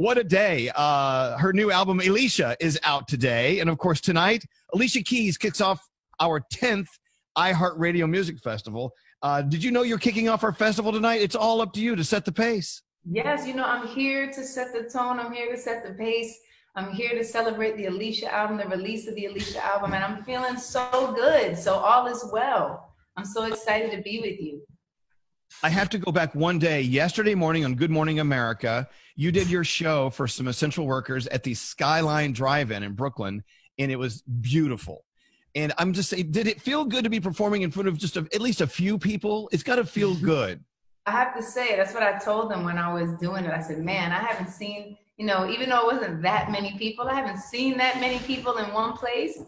What a day. Uh, her new album, Alicia, is out today. And of course, tonight, Alicia Keys kicks off our 10th iHeartRadio Music Festival. Uh, did you know you're kicking off our festival tonight? It's all up to you to set the pace. Yes, you know, I'm here to set the tone. I'm here to set the pace. I'm here to celebrate the Alicia album, the release of the Alicia album, and I'm feeling so good. So all is well. I'm so excited to be with you. I have to go back one day. Yesterday morning on Good Morning America, you did your show for some essential workers at the Skyline Drive-In in Brooklyn, and it was beautiful. And I'm just saying, did it feel good to be performing in front of just a, at least a few people? It's got to feel mm-hmm. good. I have to say, that's what I told them when I was doing it. I said, man, I haven't seen, you know, even though it wasn't that many people, I haven't seen that many people in one place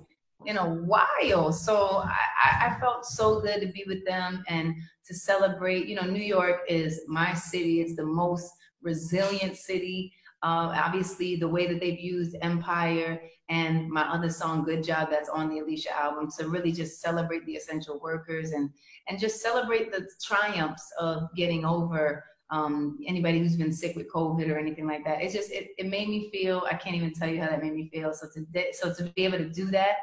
in a while. So I, I felt so good to be with them and to celebrate. You know, New York is my city. It's the most resilient city. Uh, obviously, the way that they've used Empire and my other song, Good Job, that's on the Alicia album, to really just celebrate the essential workers and and just celebrate the triumphs of getting over um, anybody who's been sick with COVID or anything like that. It's just it, it made me feel. I can't even tell you how that made me feel. So to so to be able to do that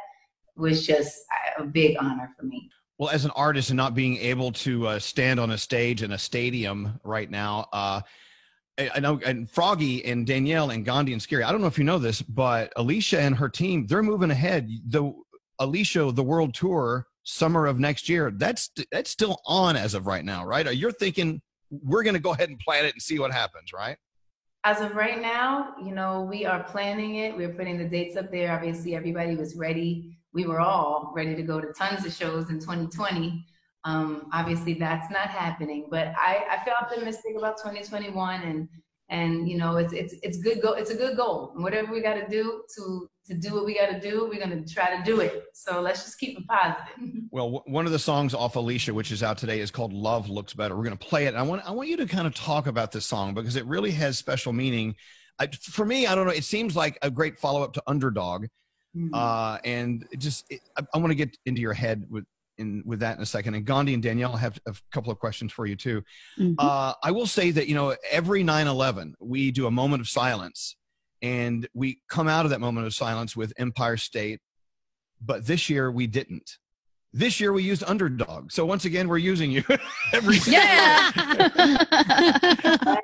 was just a big honor for me. Well, as an artist and not being able to uh, stand on a stage in a stadium right now, uh, I know, and Froggy and Danielle and Gandhi and Scary. I don't know if you know this, but Alicia and her team, they're moving ahead. The Alicia, the world tour, summer of next year. That's that's still on as of right now, right? You're thinking we're going to go ahead and plan it and see what happens, right? As of right now, you know, we are planning it. We're putting the dates up there. Obviously, everybody was ready. We were all ready to go to tons of shows in 2020. Um, obviously, that's not happening, but I, I feel optimistic about 2021, and and you know, it's it's it's good go. It's a good goal. And whatever we got to do to to do what we got to do, we're gonna try to do it. So let's just keep it positive. Well, w- one of the songs off Alicia, which is out today, is called "Love Looks Better." We're gonna play it. I want I want you to kind of talk about this song because it really has special meaning. I, for me, I don't know. It seems like a great follow up to Underdog. Mm-hmm. Uh, and just it, I, I want to get into your head with in with that in a second. And Gandhi and Danielle have a couple of questions for you too. Mm-hmm. Uh, I will say that you know every 9/11 we do a moment of silence, and we come out of that moment of silence with Empire State, but this year we didn't. This year we used underdog. So once again, we're using you every yeah.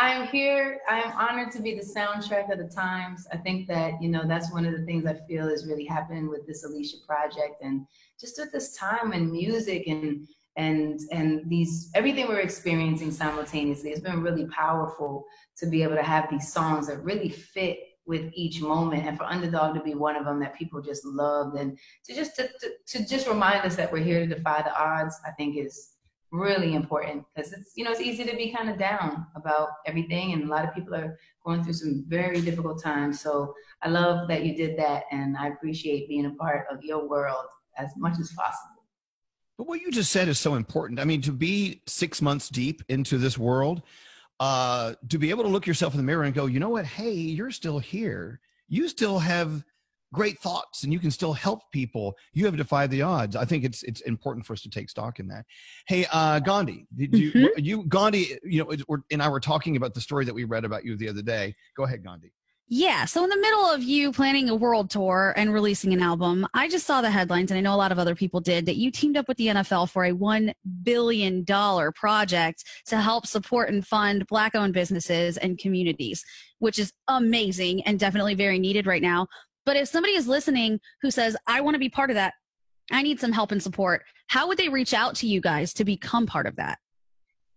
I'm here. I am honored to be the soundtrack of the times. I think that, you know, that's one of the things I feel is really happening with this Alicia project and just at this time and music and and and these everything we're experiencing simultaneously. It's been really powerful to be able to have these songs that really fit with each moment and for underdog to be one of them that people just loved and to just to, to, to just remind us that we're here to defy the odds i think is really important because it's you know it's easy to be kind of down about everything and a lot of people are going through some very difficult times. So i love that you did that and i appreciate being a part of your world as much as possible. But what you just said is so important. I mean to be six months deep into this world uh to be able to look yourself in the mirror and go you know what? Hey you're still here. You still have great thoughts and you can still help people you have defied the odds i think it's it's important for us to take stock in that hey uh gandhi did you mm-hmm. you gandhi you know and i were talking about the story that we read about you the other day go ahead gandhi yeah. So, in the middle of you planning a world tour and releasing an album, I just saw the headlines, and I know a lot of other people did, that you teamed up with the NFL for a $1 billion project to help support and fund Black owned businesses and communities, which is amazing and definitely very needed right now. But if somebody is listening who says, I want to be part of that, I need some help and support, how would they reach out to you guys to become part of that?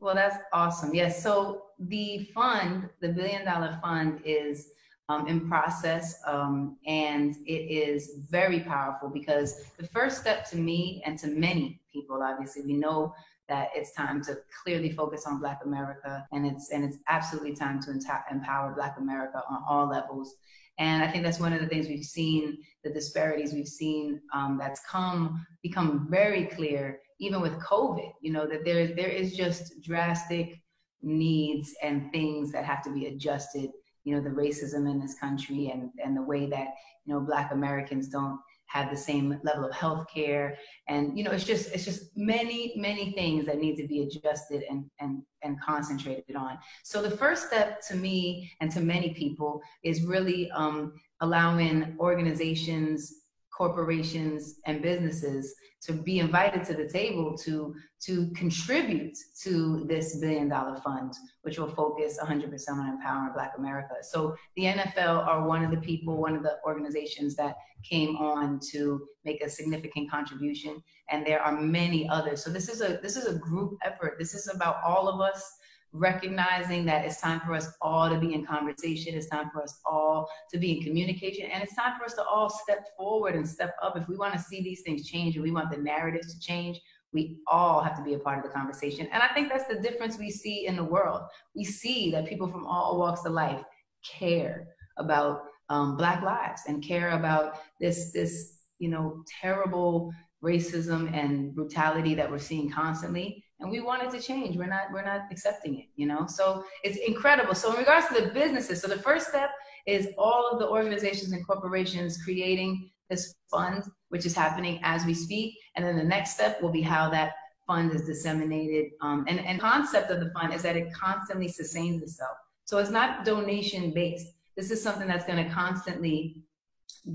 Well, that's awesome. Yes. So the fund, the billion dollar fund, is um, in process, um, and it is very powerful because the first step to me and to many people, obviously, we know that it's time to clearly focus on Black America, and it's and it's absolutely time to empower Black America on all levels. And I think that's one of the things we've seen, the disparities we've seen um, that's come become very clear, even with COVID. You know that there there is just drastic needs and things that have to be adjusted. You know the racism in this country and and the way that you know Black Americans don't have the same level of health care and you know it's just it's just many many things that need to be adjusted and and and concentrated on. So the first step to me and to many people is really um, allowing organizations corporations and businesses to be invited to the table to to contribute to this billion dollar fund which will focus 100% on empowering black america. So the nfl are one of the people one of the organizations that came on to make a significant contribution and there are many others. So this is a this is a group effort. This is about all of us recognizing that it's time for us all to be in conversation. It's time for us all to be in communication. And it's time for us to all step forward and step up. If we want to see these things change and we want the narratives to change, we all have to be a part of the conversation. And I think that's the difference we see in the world. We see that people from all walks of life care about um, Black lives and care about this, this, you know, terrible racism and brutality that we're seeing constantly and we want it to change. We're not we're not accepting it you know? So it's incredible. So in regards to the businesses so the first step is all of the organizations and corporations creating this fund which is happening as we speak. And then the next step will be how that fund is disseminated. Um, and and concept of the fund is that it constantly sustains itself. So it's not donation based this is something that's going to constantly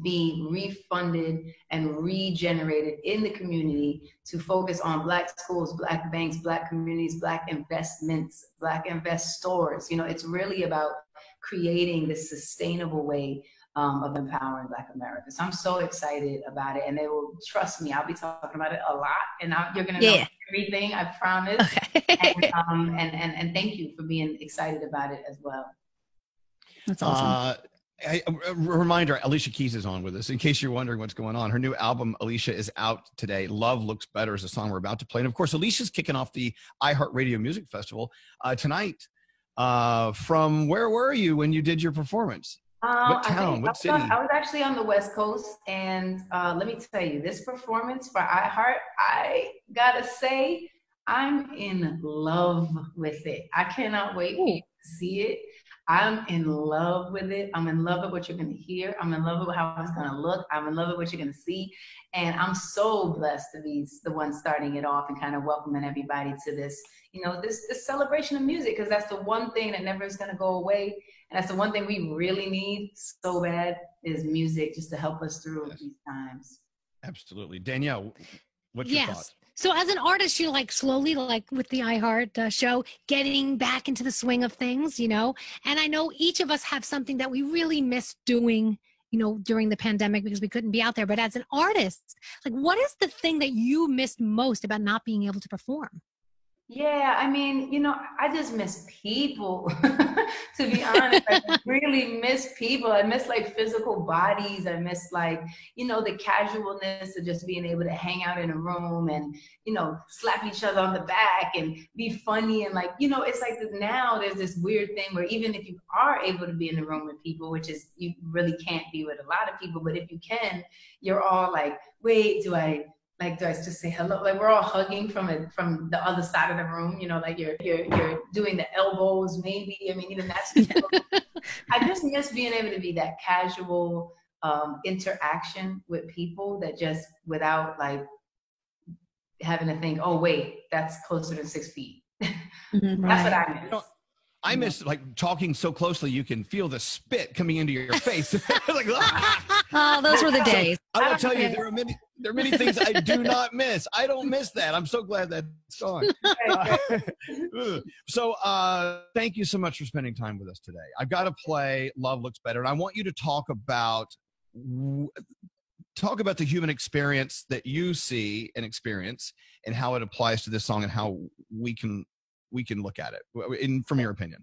be refunded and regenerated in the community to focus on black schools black banks black communities black investments black investors. You know it's really about creating this sustainable way um, of empowering black america so i'm so excited about it and they will trust me. I'll be talking about it a lot and I, you're gonna yeah. know everything i promise. Okay. and, um, and, and and thank you for being excited about it as well. That's awesome. Uh, a reminder alicia keys is on with us in case you're wondering what's going on. Her new album alicia is out today. Love looks better is a song we're about to play. And of course alicia's kicking off the iheartradio music festival uh, tonight uh, from where were you when you did your performance? Uh, what town? what city? I was actually on the west coast and uh, let me tell you this performance for iheart i gotta say i'm in love with it. I cannot wait to see it I'm in love with it. I'm in love with what you're going to hear. I'm in love with how it's going to look. I'm in love with what you're going to see. And I'm so blessed to be the one starting it off and kind of welcoming everybody to this, you know, this, this celebration of music, because that's the one thing that never is going to go away. And that's the one thing we really need so bad is music just to help us through yes. these times. Absolutely. Danielle, what's your yes. thoughts? So as an artist, you're like slowly, like with the iHeart uh, show, getting back into the swing of things, you know. And I know each of us have something that we really miss doing, you know, during the pandemic because we couldn't be out there. But as an artist, like, what is the thing that you missed most about not being able to perform? Yeah, I mean, you know, I just miss people. to be honest, I really miss people. I miss like physical bodies. I miss like, you know, the casualness of just being able to hang out in a room and, you know, slap each other on the back and be funny and like, you know, it's like now there's this weird thing where even if you are able to be in the room with people, which is you really can't be with a lot of people, but if you can, you're all like, wait, do I like do I just say hello? Like we're all hugging from it from the other side of the room, you know, like you're you're you're doing the elbows maybe. I mean, even that's I just miss being able to be that casual um, interaction with people that just without like having to think, oh wait, that's closer than six feet. Mm-hmm, that's what I miss. I miss like talking so closely you can feel the spit coming into your face. like, ah! oh, those were the days. So, I will tell you, there are many there are many things I do not miss. I don't miss that. I'm so glad that's gone. Uh, so uh, thank you so much for spending time with us today. I've got to play Love Looks Better, and I want you to talk about talk about the human experience that you see and experience and how it applies to this song and how we can we can look at it in from your opinion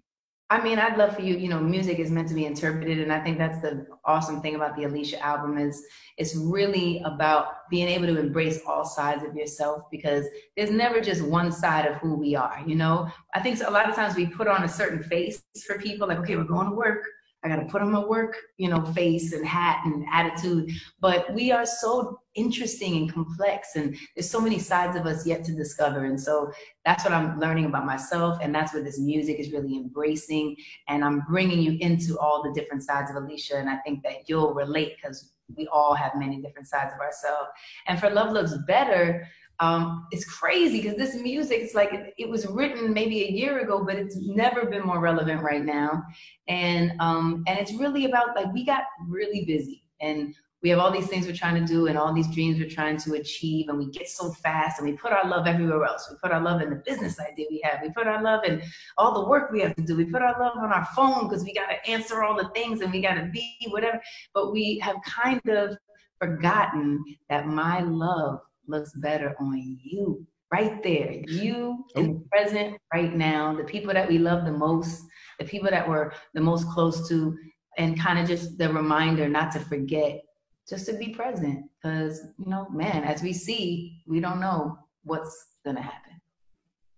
I mean, I'd love for you, you know, music is meant to be interpreted. And I think that's the awesome thing about the Alicia album is it's really about being able to embrace all sides of yourself because there's never just one side of who we are, you know? I think a lot of times we put on a certain face for people like, okay, we're going to work. I got to put on my work, you know, face and hat and attitude. But we are so interesting and complex, and there's so many sides of us yet to discover. And so that's what I'm learning about myself, and that's what this music is really embracing. And I'm bringing you into all the different sides of Alicia, and I think that you'll relate because we all have many different sides of ourselves. And for Love Looks Better, um, it's crazy because this music, it's like it, it, was written maybe a year ago, but it's never been more relevant right now. And um, and it's really about like we got really busy. And we have all these things we're trying to do and all these dreams we're trying to achieve and we get so fast and we put our love everywhere else. We put our love in the business idea we have. We put our love in all the work we have to do. We put our love on our phone because we got to answer all the things and we got to be whatever. But we have kind of forgotten that my love looks better on you right there. You in the present right now. The people that we love the most the people that we're the most close to and kind of just the reminder not to forget just to be present. Because you know man as we see we don't know what's gonna happen.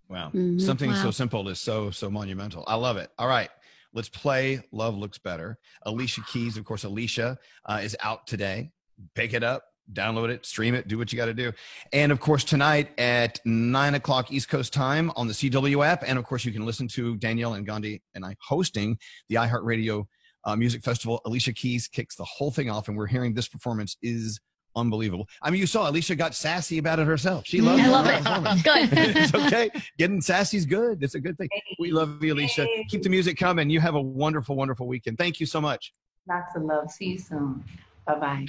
Wow. Mm-hmm. something wow. so simple is so so monumental. I love it. All right let's play love looks better. Alicia keys of course alicia uh, is out today. Pick it up download it stream it do what you got to do and of course tonight at 9 o'clock east coast time on the cw app and of course you can listen to danielle and gandhi and i hosting the iheartradio uh, Music Festival. Alicia Keys kicks the whole thing off, and we're hearing this performance is unbelievable. I mean, you saw Alicia got sassy about it herself. She loves I love it. Good. it's okay. Getting sassy is good. It's a good thing. We love you, Alicia. Keep the music coming. You have a wonderful, wonderful weekend. Thank you so much. Lots of love. See you soon. Bye bye.